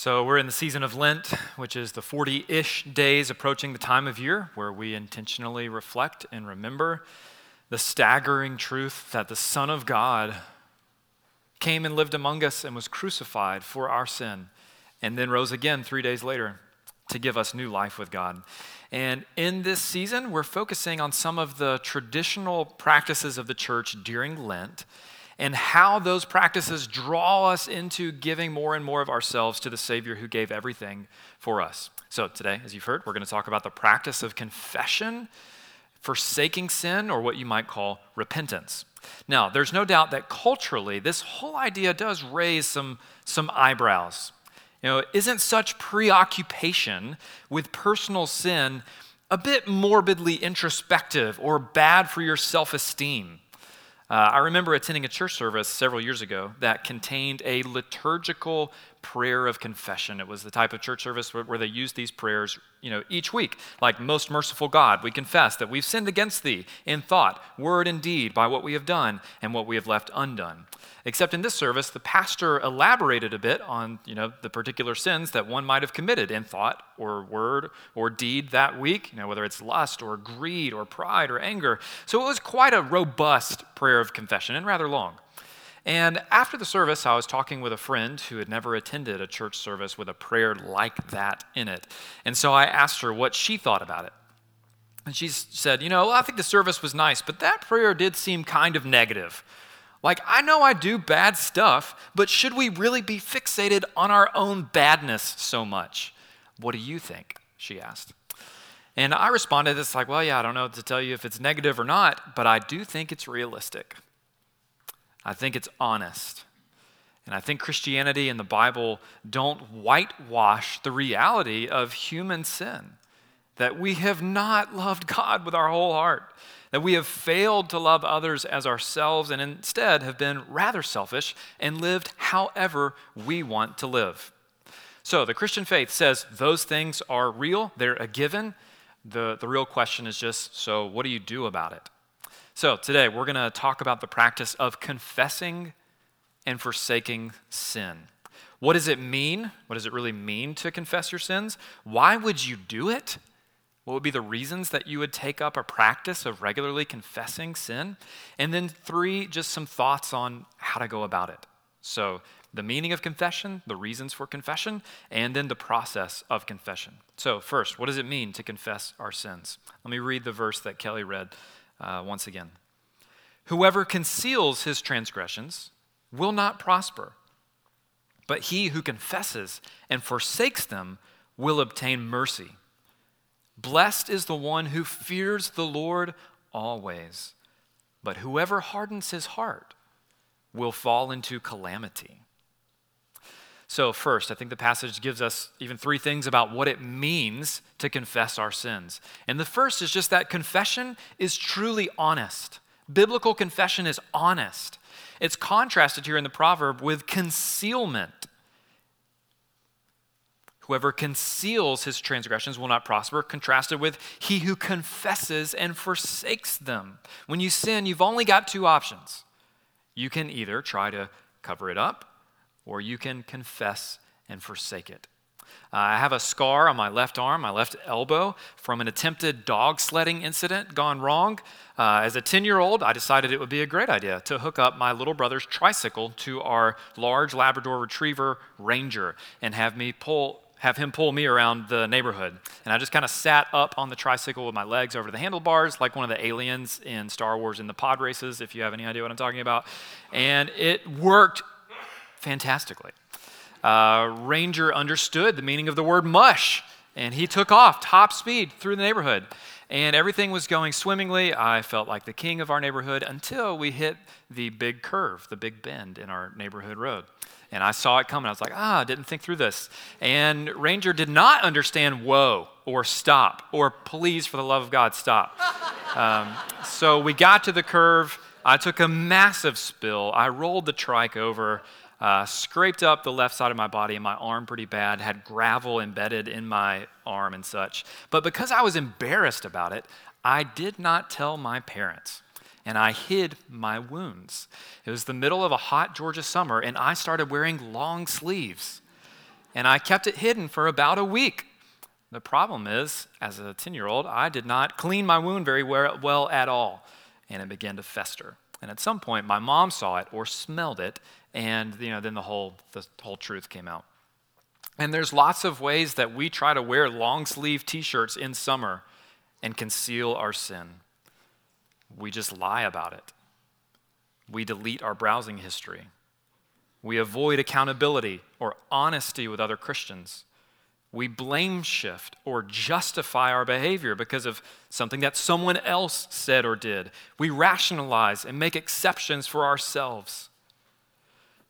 So, we're in the season of Lent, which is the 40 ish days approaching the time of year where we intentionally reflect and remember the staggering truth that the Son of God came and lived among us and was crucified for our sin, and then rose again three days later to give us new life with God. And in this season, we're focusing on some of the traditional practices of the church during Lent and how those practices draw us into giving more and more of ourselves to the Savior who gave everything for us. So, today, as you've heard, we're going to talk about the practice of confession, forsaking sin, or what you might call repentance. Now, there's no doubt that culturally, this whole idea does raise some, some eyebrows. You know, isn't such preoccupation with personal sin a bit morbidly introspective or bad for your self esteem? Uh, I remember attending a church service several years ago that contained a liturgical prayer of confession. It was the type of church service where, where, they used these prayers, you know, each week. Like, most merciful God, we confess that we've sinned against thee in thought, word, and deed by what we have done and what we have left undone. Except in this service, the pastor elaborated a bit on, you know, the particular sins that one might have committed in thought or word or deed that week, you know, whether it's lust or greed or pride or anger. So it was quite a robust prayer of confession and rather long. And after the service, I was talking with a friend who had never attended a church service with a prayer like that in it. And so I asked her what she thought about it. And she said, You know, well, I think the service was nice, but that prayer did seem kind of negative. Like, I know I do bad stuff, but should we really be fixated on our own badness so much? What do you think? She asked. And I responded, It's like, well, yeah, I don't know to tell you if it's negative or not, but I do think it's realistic. I think it's honest. And I think Christianity and the Bible don't whitewash the reality of human sin. That we have not loved God with our whole heart that we have failed to love others as ourselves and instead have been rather selfish and lived however we want to live. So the Christian faith says those things are real, they're a given. The, the real question is just so, what do you do about it? So today we're going to talk about the practice of confessing and forsaking sin. What does it mean? What does it really mean to confess your sins? Why would you do it? What would be the reasons that you would take up a practice of regularly confessing sin? And then, three, just some thoughts on how to go about it. So, the meaning of confession, the reasons for confession, and then the process of confession. So, first, what does it mean to confess our sins? Let me read the verse that Kelly read uh, once again. Whoever conceals his transgressions will not prosper, but he who confesses and forsakes them will obtain mercy. Blessed is the one who fears the Lord always, but whoever hardens his heart will fall into calamity. So, first, I think the passage gives us even three things about what it means to confess our sins. And the first is just that confession is truly honest. Biblical confession is honest. It's contrasted here in the proverb with concealment. Whoever conceals his transgressions will not prosper, contrasted with he who confesses and forsakes them. When you sin, you've only got two options. You can either try to cover it up, or you can confess and forsake it. Uh, I have a scar on my left arm, my left elbow, from an attempted dog sledding incident gone wrong. Uh, as a 10 year old, I decided it would be a great idea to hook up my little brother's tricycle to our large Labrador Retriever Ranger and have me pull have him pull me around the neighborhood. And I just kind of sat up on the tricycle with my legs over the handlebars, like one of the aliens in Star Wars in the pod races, if you have any idea what I'm talking about. And it worked fantastically. Uh, Ranger understood the meaning of the word mush, and he took off top speed through the neighborhood. And everything was going swimmingly. I felt like the king of our neighborhood until we hit the big curve, the big bend in our neighborhood road. And I saw it coming. I was like, ah, I didn't think through this. And Ranger did not understand whoa or stop or please, for the love of God, stop. Um, so we got to the curve. I took a massive spill. I rolled the trike over, uh, scraped up the left side of my body and my arm pretty bad, had gravel embedded in my arm and such. But because I was embarrassed about it, I did not tell my parents and I hid my wounds. It was the middle of a hot Georgia summer, and I started wearing long sleeves. and I kept it hidden for about a week. The problem is, as a 10 year old, I did not clean my wound very well at all, and it began to fester. And at some point, my mom saw it or smelled it, and you know, then the whole, the whole truth came out. And there's lots of ways that we try to wear long sleeve t shirts in summer and conceal our sin. We just lie about it. We delete our browsing history. We avoid accountability or honesty with other Christians. We blame shift or justify our behavior because of something that someone else said or did. We rationalize and make exceptions for ourselves.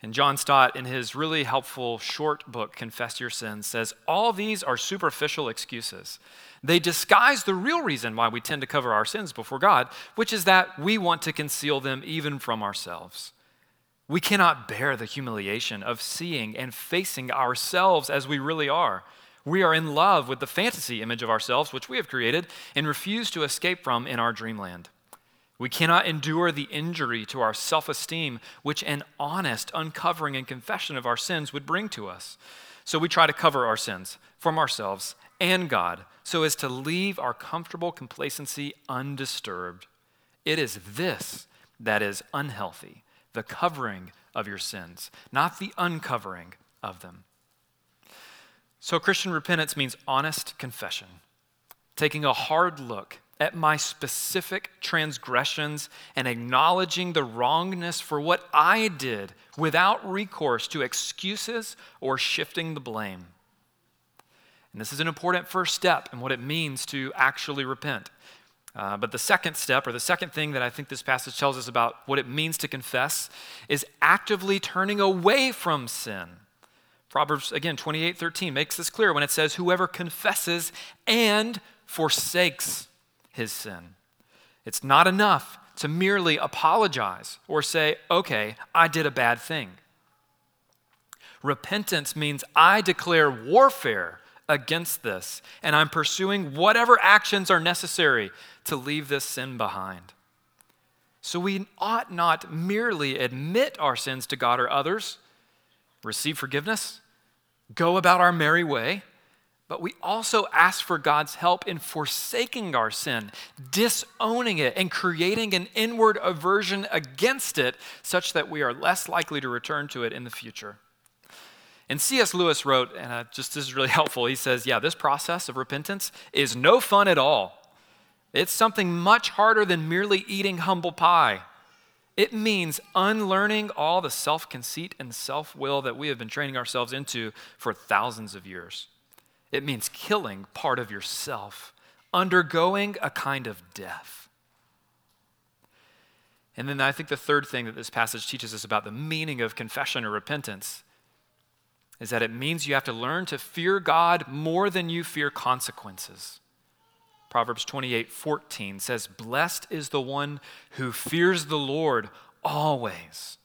And John Stott, in his really helpful short book, Confess Your Sins, says all these are superficial excuses. They disguise the real reason why we tend to cover our sins before God, which is that we want to conceal them even from ourselves. We cannot bear the humiliation of seeing and facing ourselves as we really are. We are in love with the fantasy image of ourselves, which we have created, and refuse to escape from in our dreamland. We cannot endure the injury to our self esteem which an honest uncovering and confession of our sins would bring to us. So we try to cover our sins from ourselves and God so as to leave our comfortable complacency undisturbed. It is this that is unhealthy the covering of your sins, not the uncovering of them. So, Christian repentance means honest confession, taking a hard look at my specific transgressions and acknowledging the wrongness for what I did without recourse to excuses or shifting the blame. And this is an important first step in what it means to actually repent. Uh, but the second step, or the second thing that I think this passage tells us about what it means to confess, is actively turning away from sin. Proverbs, again, 28 13 makes this clear when it says, Whoever confesses and forsakes his sin. It's not enough to merely apologize or say, Okay, I did a bad thing. Repentance means I declare warfare against this, and I'm pursuing whatever actions are necessary to leave this sin behind. So we ought not merely admit our sins to God or others receive forgiveness, go about our merry way, but we also ask for God's help in forsaking our sin, disowning it, and creating an inward aversion against it such that we are less likely to return to it in the future. And C.S. Lewis wrote, and uh, just this is really helpful, he says, Yeah, this process of repentance is no fun at all. It's something much harder than merely eating humble pie. It means unlearning all the self conceit and self will that we have been training ourselves into for thousands of years. It means killing part of yourself, undergoing a kind of death. And then I think the third thing that this passage teaches us about the meaning of confession or repentance is that it means you have to learn to fear God more than you fear consequences. Proverbs 28 14 says, Blessed is the one who fears the Lord always.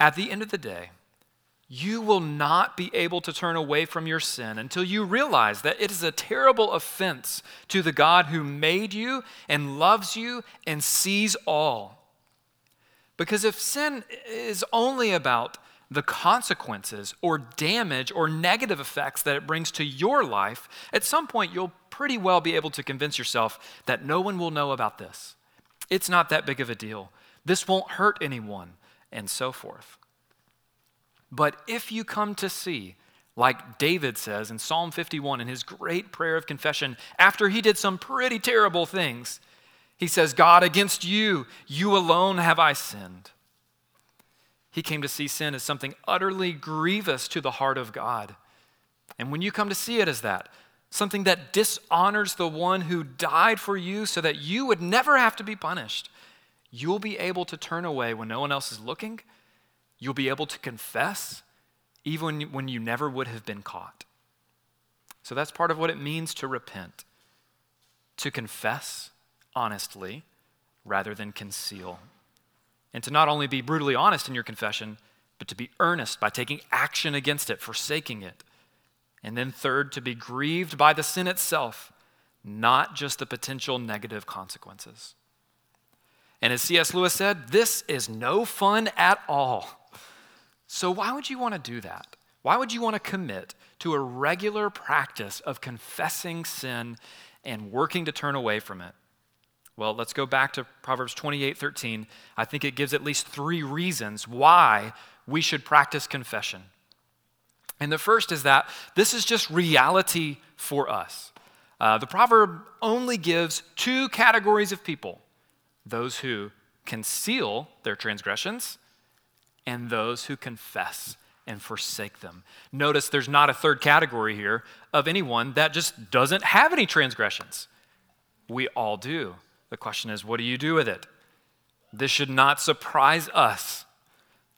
At the end of the day, you will not be able to turn away from your sin until you realize that it is a terrible offense to the God who made you and loves you and sees all. Because if sin is only about the consequences or damage or negative effects that it brings to your life, at some point you'll pretty well be able to convince yourself that no one will know about this. It's not that big of a deal. This won't hurt anyone, and so forth. But if you come to see, like David says in Psalm 51 in his great prayer of confession, after he did some pretty terrible things, he says, God, against you, you alone have I sinned. He came to see sin as something utterly grievous to the heart of God. And when you come to see it as that, something that dishonors the one who died for you so that you would never have to be punished, you'll be able to turn away when no one else is looking. You'll be able to confess even when you never would have been caught. So that's part of what it means to repent to confess honestly rather than conceal and to not only be brutally honest in your confession, but to be earnest by taking action against it, forsaking it. And then, third, to be grieved by the sin itself, not just the potential negative consequences. And as C.S. Lewis said, this is no fun at all. So, why would you want to do that? Why would you want to commit to a regular practice of confessing sin and working to turn away from it? Well, let's go back to Proverbs 28 13. I think it gives at least three reasons why we should practice confession. And the first is that this is just reality for us. Uh, the proverb only gives two categories of people those who conceal their transgressions and those who confess and forsake them. Notice there's not a third category here of anyone that just doesn't have any transgressions. We all do. The question is, what do you do with it? This should not surprise us.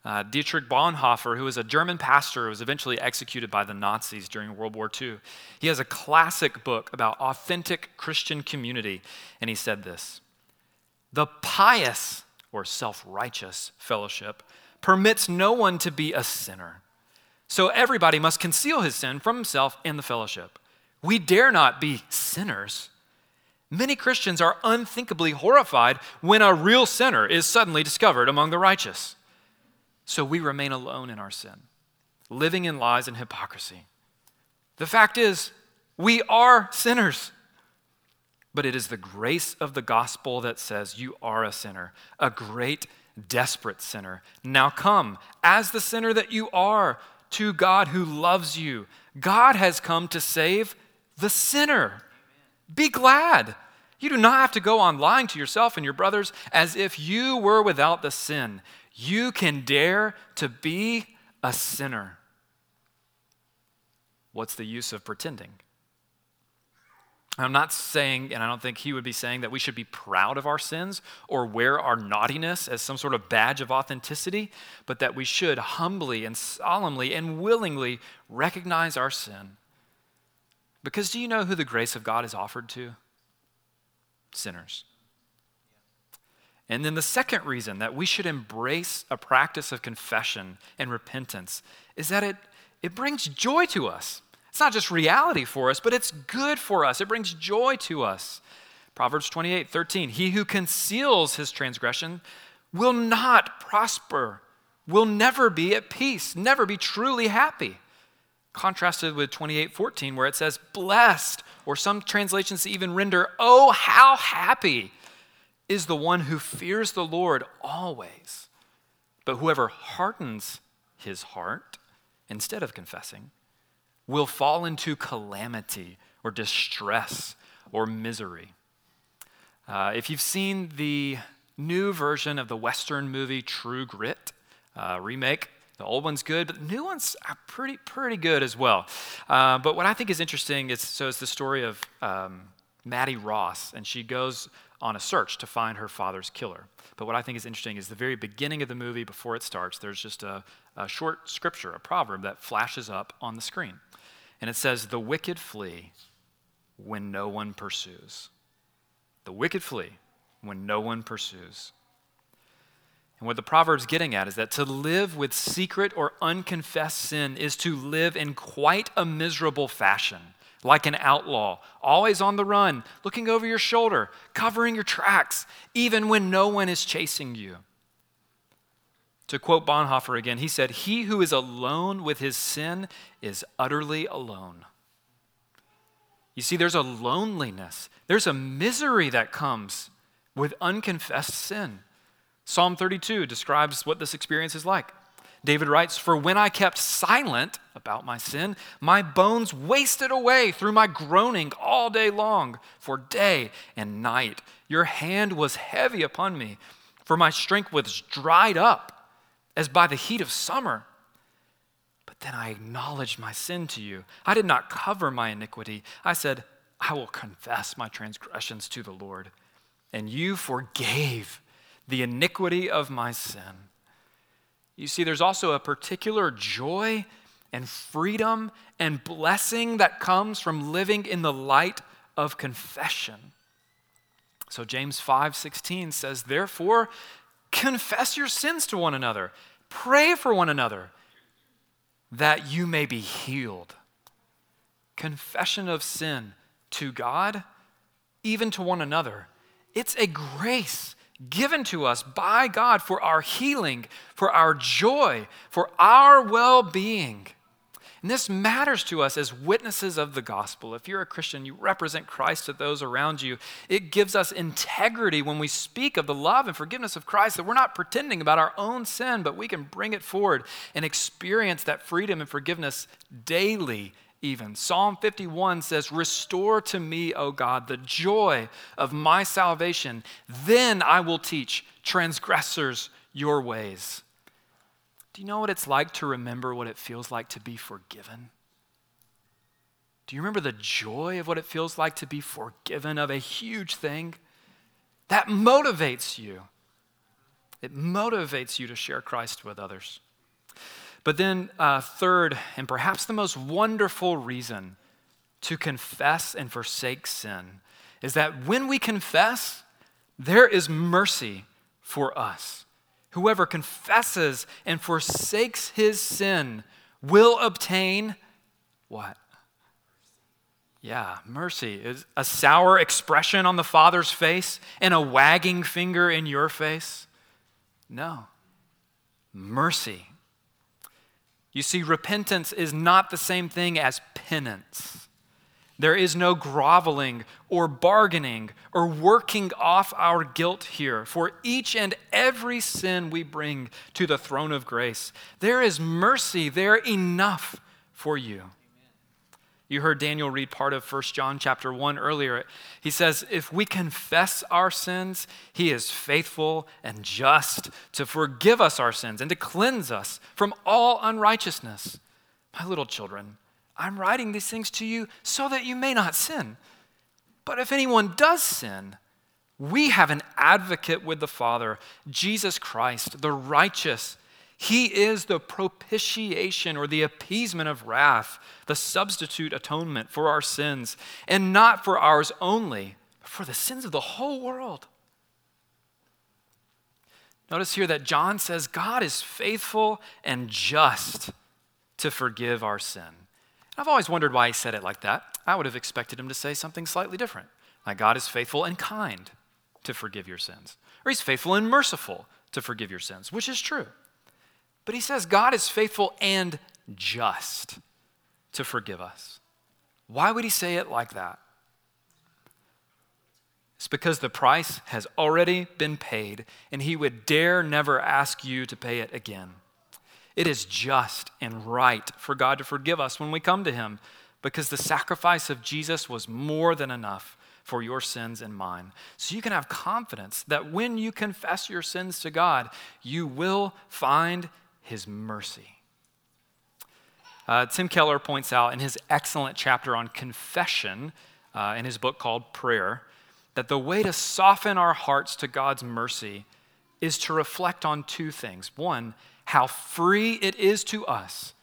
Uh, Dietrich Bonhoeffer, who was a German pastor who was eventually executed by the Nazis during World War II, he has a classic book about authentic Christian community, and he said this The pious or self righteous fellowship permits no one to be a sinner. So everybody must conceal his sin from himself and the fellowship. We dare not be sinners. Many Christians are unthinkably horrified when a real sinner is suddenly discovered among the righteous. So we remain alone in our sin, living in lies and hypocrisy. The fact is, we are sinners. But it is the grace of the gospel that says you are a sinner, a great desperate sinner. Now come, as the sinner that you are, to God who loves you. God has come to save the sinner. Be glad. You do not have to go on lying to yourself and your brothers as if you were without the sin. You can dare to be a sinner. What's the use of pretending? I'm not saying, and I don't think he would be saying, that we should be proud of our sins or wear our naughtiness as some sort of badge of authenticity, but that we should humbly and solemnly and willingly recognize our sin. Because do you know who the grace of God is offered to? Sinners. And then the second reason that we should embrace a practice of confession and repentance is that it, it brings joy to us. It's not just reality for us, but it's good for us. It brings joy to us. Proverbs 28 13. He who conceals his transgression will not prosper, will never be at peace, never be truly happy. Contrasted with 28 14, where it says, blessed, or some translations even render, oh, how happy is the one who fears the Lord always. But whoever hardens his heart instead of confessing will fall into calamity or distress or misery. Uh, if you've seen the new version of the Western movie True Grit uh, remake, the old one's good, but the new one's are pretty pretty good as well. Uh, but what I think is interesting is so it's the story of um, Mattie Ross, and she goes on a search to find her father's killer. But what I think is interesting is the very beginning of the movie, before it starts, there's just a, a short scripture, a proverb that flashes up on the screen. And it says, The wicked flee when no one pursues. The wicked flee when no one pursues. And what the proverb's getting at is that to live with secret or unconfessed sin is to live in quite a miserable fashion, like an outlaw, always on the run, looking over your shoulder, covering your tracks, even when no one is chasing you. To quote Bonhoeffer again, he said, He who is alone with his sin is utterly alone. You see, there's a loneliness, there's a misery that comes with unconfessed sin. Psalm 32 describes what this experience is like. David writes, For when I kept silent about my sin, my bones wasted away through my groaning all day long, for day and night your hand was heavy upon me, for my strength was dried up as by the heat of summer. But then I acknowledged my sin to you. I did not cover my iniquity. I said, I will confess my transgressions to the Lord. And you forgave the iniquity of my sin. You see, there's also a particular joy and freedom and blessing that comes from living in the light of confession. So James 5:16 says, "Therefore, confess your sins to one another Pray for one another that you may be healed. Confession of sin to God, even to one another. It's a grace given to us by God for our healing, for our joy, for our well being. And this matters to us as witnesses of the gospel. If you're a Christian, you represent Christ to those around you. It gives us integrity when we speak of the love and forgiveness of Christ, that we're not pretending about our own sin, but we can bring it forward and experience that freedom and forgiveness daily, even. Psalm 51 says, Restore to me, O God, the joy of my salvation. Then I will teach transgressors your ways. Do you know what it's like to remember what it feels like to be forgiven? Do you remember the joy of what it feels like to be forgiven of a huge thing? That motivates you. It motivates you to share Christ with others. But then, uh, third, and perhaps the most wonderful reason to confess and forsake sin is that when we confess, there is mercy for us. Whoever confesses and forsakes his sin will obtain what? Yeah, mercy is a sour expression on the Father's face and a wagging finger in your face. No, mercy. You see, repentance is not the same thing as penance. There is no groveling or bargaining or working off our guilt here for each and every sin we bring to the throne of grace. There is mercy there enough for you. You heard Daniel read part of 1 John chapter 1 earlier. He says, If we confess our sins, he is faithful and just to forgive us our sins and to cleanse us from all unrighteousness. My little children, I'm writing these things to you so that you may not sin. But if anyone does sin, we have an advocate with the Father, Jesus Christ, the righteous. He is the propitiation or the appeasement of wrath, the substitute atonement for our sins, and not for ours only, but for the sins of the whole world. Notice here that John says God is faithful and just to forgive our sin. I've always wondered why he said it like that. I would have expected him to say something slightly different. Like God is faithful and kind to forgive your sins, or he's faithful and merciful to forgive your sins, which is true. But he says God is faithful and just to forgive us. Why would he say it like that? It's because the price has already been paid, and he would dare never ask you to pay it again. It is just and right for God to forgive us when we come to Him because the sacrifice of Jesus was more than enough for your sins and mine. So you can have confidence that when you confess your sins to God, you will find His mercy. Uh, Tim Keller points out in his excellent chapter on confession uh, in his book called Prayer that the way to soften our hearts to God's mercy is to reflect on two things. One, how free it is to us,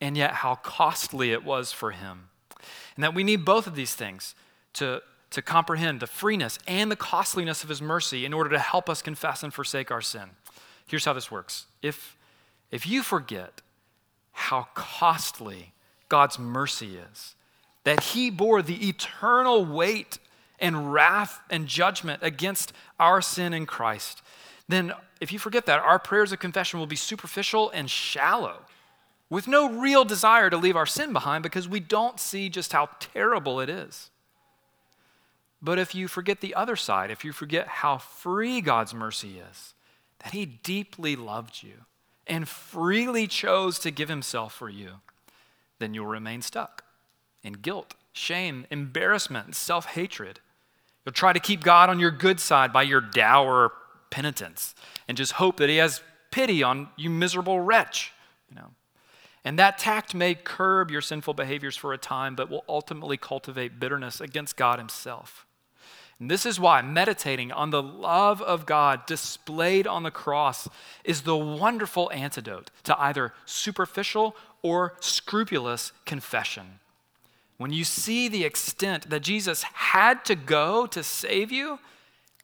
and yet how costly it was for him. And that we need both of these things to, to comprehend the freeness and the costliness of his mercy in order to help us confess and forsake our sin. Here's how this works if, if you forget how costly God's mercy is, that he bore the eternal weight and wrath and judgment against our sin in Christ, then if you forget that, our prayers of confession will be superficial and shallow, with no real desire to leave our sin behind because we don't see just how terrible it is. But if you forget the other side, if you forget how free God's mercy is, that He deeply loved you and freely chose to give Himself for you, then you'll remain stuck in guilt, shame, embarrassment, self hatred. You'll try to keep God on your good side by your dour penitence and just hope that he has pity on you miserable wretch you know and that tact may curb your sinful behaviors for a time but will ultimately cultivate bitterness against god himself and this is why meditating on the love of God displayed on the cross is the wonderful antidote to either superficial or scrupulous confession. When you see the extent that Jesus had to go to save you,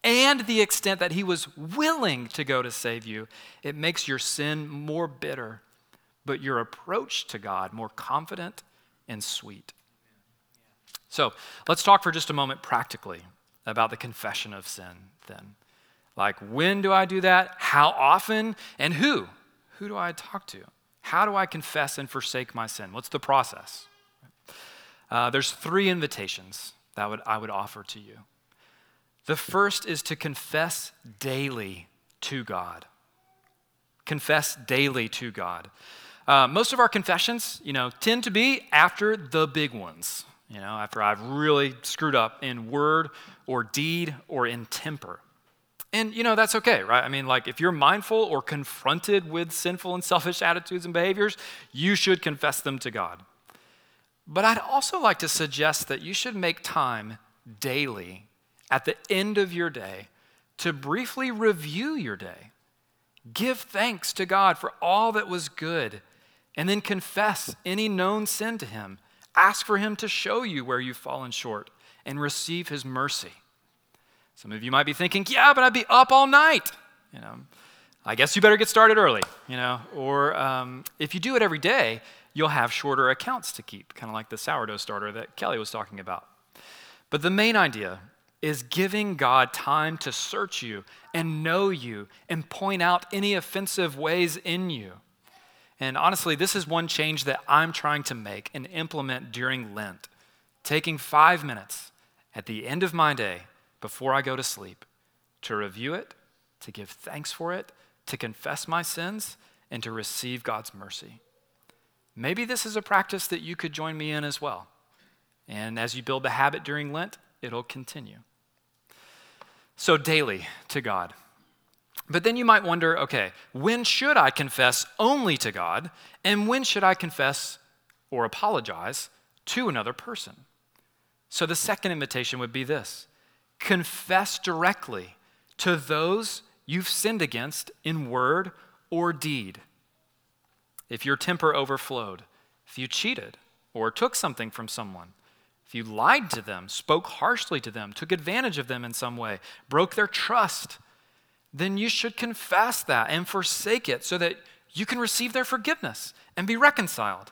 and the extent that he was willing to go to save you, it makes your sin more bitter, but your approach to God more confident and sweet. So let's talk for just a moment practically about the confession of sin then. Like, when do I do that? How often? And who? Who do I talk to? How do I confess and forsake my sin? What's the process? Uh, there's three invitations that would, I would offer to you. The first is to confess daily to God. Confess daily to God. Uh, most of our confessions, you know, tend to be after the big ones. You know, after I've really screwed up in word or deed or in temper. And, you know, that's okay, right? I mean, like, if you're mindful or confronted with sinful and selfish attitudes and behaviors, you should confess them to God. But I'd also like to suggest that you should make time daily at the end of your day to briefly review your day. Give thanks to God for all that was good, and then confess any known sin to Him. Ask for Him to show you where you've fallen short and receive His mercy. Some of you might be thinking, yeah, but I'd be up all night. You know, I guess you better get started early, you know. Or um, if you do it every day, you'll have shorter accounts to keep, kind of like the sourdough starter that Kelly was talking about. But the main idea is giving God time to search you and know you and point out any offensive ways in you. And honestly, this is one change that I'm trying to make and implement during Lent. Taking five minutes at the end of my day before I go to sleep to review it, to give thanks for it, to confess my sins, and to receive God's mercy. Maybe this is a practice that you could join me in as well. And as you build the habit during Lent, it'll continue. So, daily to God. But then you might wonder okay, when should I confess only to God, and when should I confess or apologize to another person? So, the second invitation would be this confess directly to those you've sinned against in word or deed. If your temper overflowed, if you cheated or took something from someone, if you lied to them, spoke harshly to them, took advantage of them in some way, broke their trust, then you should confess that and forsake it so that you can receive their forgiveness and be reconciled.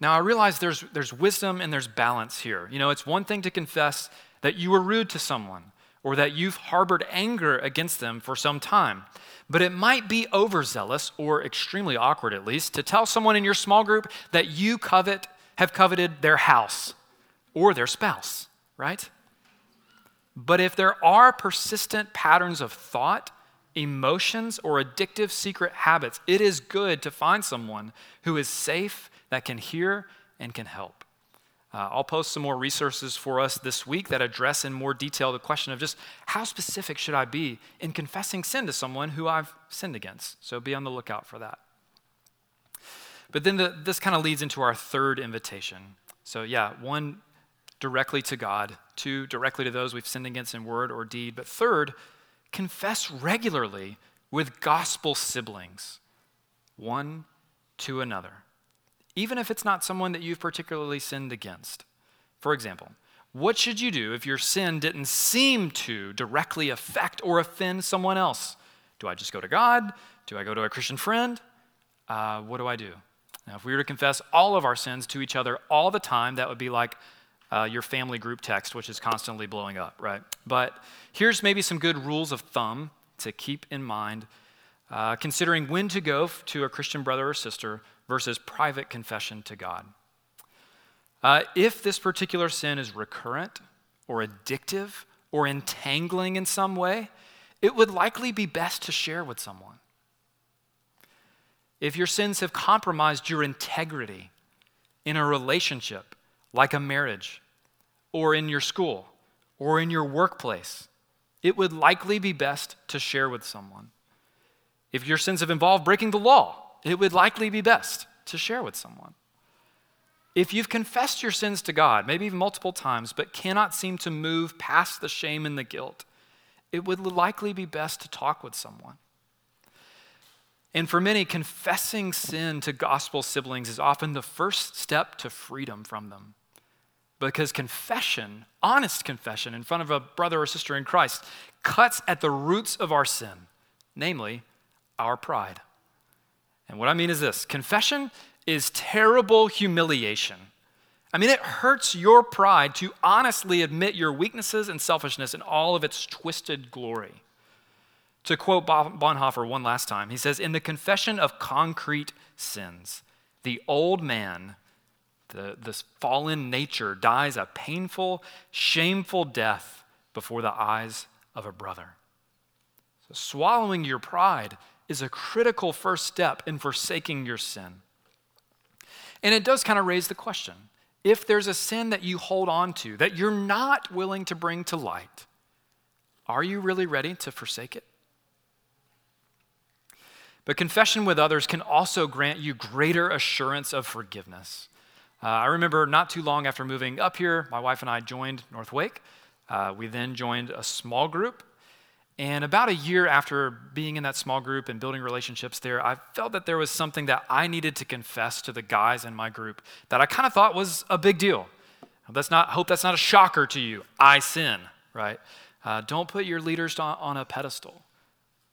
Now, I realize there's, there's wisdom and there's balance here. You know, it's one thing to confess that you were rude to someone or that you've harbored anger against them for some time. But it might be overzealous or extremely awkward, at least, to tell someone in your small group that you covet, have coveted their house or their spouse, right? But if there are persistent patterns of thought, emotions, or addictive secret habits, it is good to find someone who is safe, that can hear, and can help. Uh, I'll post some more resources for us this week that address in more detail the question of just how specific should I be in confessing sin to someone who I've sinned against. So be on the lookout for that. But then the, this kind of leads into our third invitation. So, yeah, one, directly to God, two, directly to those we've sinned against in word or deed. But third, confess regularly with gospel siblings, one to another even if it's not someone that you've particularly sinned against. For example, what should you do if your sin didn't seem to directly affect or offend someone else? Do I just go to God? Do I go to a Christian friend? Uh, what do I do? Now, if we were to confess all of our sins to each other all the time, that would be like uh, your family group text, which is constantly blowing up, right? But here's maybe some good rules of thumb to keep in mind, uh, considering when to go to a Christian brother or sister versus private confession to God. Uh, if this particular sin is recurrent or addictive or entangling in some way, it would likely be best to share with someone. If your sins have compromised your integrity in a relationship, like a marriage, or in your school, or in your workplace, it would likely be best to share with someone. If your sins have involved breaking the law, it would likely be best to share with someone. If you've confessed your sins to God, maybe even multiple times, but cannot seem to move past the shame and the guilt, it would likely be best to talk with someone. And for many, confessing sin to gospel siblings is often the first step to freedom from them. Because confession, honest confession in front of a brother or sister in Christ, cuts at the roots of our sin, namely our pride. And what I mean is this confession is terrible humiliation. I mean, it hurts your pride to honestly admit your weaknesses and selfishness in all of its twisted glory. To quote Bonhoeffer one last time, he says, In the confession of concrete sins, the old man, the, this fallen nature, dies a painful, shameful death before the eyes of a brother. So swallowing your pride is a critical first step in forsaking your sin. And it does kind of raise the question if there's a sin that you hold on to that you're not willing to bring to light, are you really ready to forsake it? But confession with others can also grant you greater assurance of forgiveness. Uh, I remember not too long after moving up here, my wife and I joined North Wake. Uh, we then joined a small group. And about a year after being in that small group and building relationships there, I felt that there was something that I needed to confess to the guys in my group that I kind of thought was a big deal. That's not, hope that's not a shocker to you. I sin, right? Uh, don't put your leaders on, on a pedestal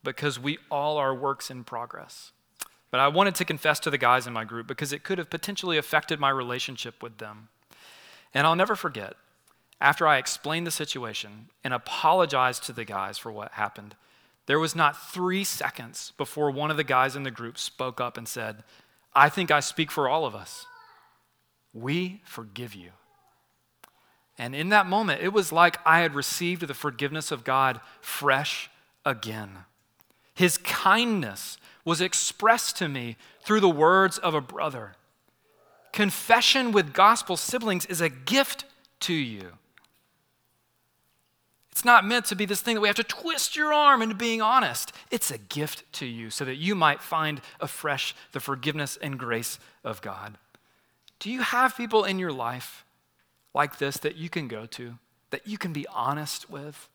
because we all are works in progress. But I wanted to confess to the guys in my group because it could have potentially affected my relationship with them. And I'll never forget, after I explained the situation and apologized to the guys for what happened, there was not three seconds before one of the guys in the group spoke up and said, I think I speak for all of us. We forgive you. And in that moment, it was like I had received the forgiveness of God fresh again. His kindness was expressed to me through the words of a brother. Confession with gospel siblings is a gift to you. It's not meant to be this thing that we have to twist your arm into being honest. It's a gift to you so that you might find afresh the forgiveness and grace of God. Do you have people in your life like this that you can go to, that you can be honest with?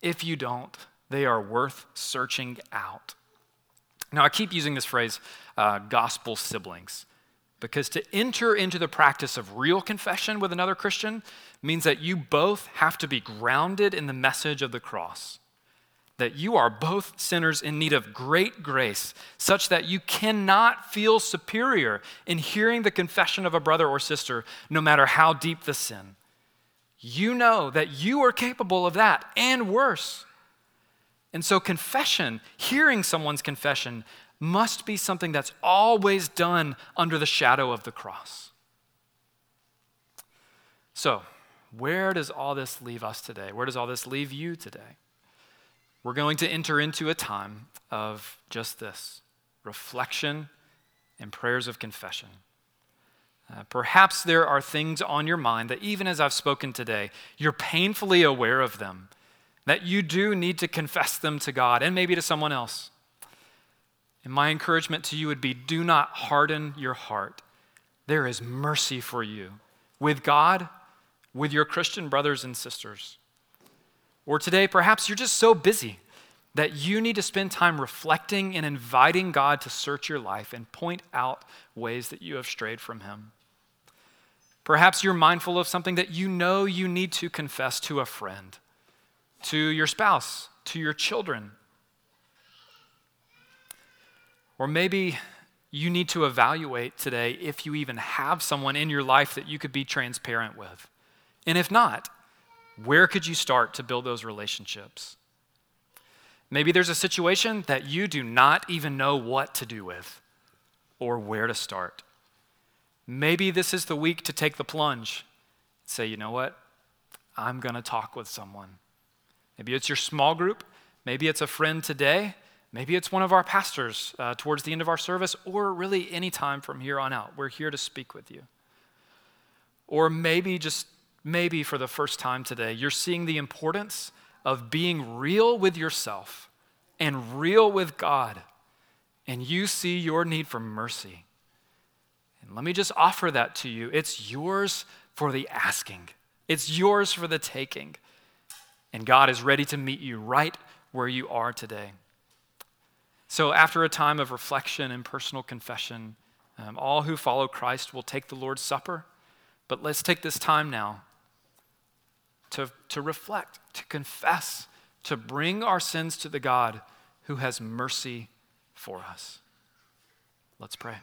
If you don't, they are worth searching out. Now, I keep using this phrase, uh, gospel siblings, because to enter into the practice of real confession with another Christian means that you both have to be grounded in the message of the cross. That you are both sinners in need of great grace, such that you cannot feel superior in hearing the confession of a brother or sister, no matter how deep the sin. You know that you are capable of that and worse. And so, confession, hearing someone's confession, must be something that's always done under the shadow of the cross. So, where does all this leave us today? Where does all this leave you today? We're going to enter into a time of just this reflection and prayers of confession. Uh, perhaps there are things on your mind that, even as I've spoken today, you're painfully aware of them that you do need to confess them to God and maybe to someone else. And my encouragement to you would be do not harden your heart. There is mercy for you with God, with your Christian brothers and sisters. Or today, perhaps you're just so busy that you need to spend time reflecting and inviting God to search your life and point out ways that you have strayed from Him. Perhaps you're mindful of something that you know you need to confess to a friend to your spouse, to your children. Or maybe you need to evaluate today if you even have someone in your life that you could be transparent with. And if not, where could you start to build those relationships? Maybe there's a situation that you do not even know what to do with or where to start. Maybe this is the week to take the plunge. Say, you know what? I'm going to talk with someone. Maybe it's your small group. Maybe it's a friend today. Maybe it's one of our pastors uh, towards the end of our service, or really any time from here on out. We're here to speak with you. Or maybe, just maybe for the first time today, you're seeing the importance of being real with yourself and real with God, and you see your need for mercy. And let me just offer that to you. It's yours for the asking, it's yours for the taking. And God is ready to meet you right where you are today. So, after a time of reflection and personal confession, um, all who follow Christ will take the Lord's Supper. But let's take this time now to, to reflect, to confess, to bring our sins to the God who has mercy for us. Let's pray.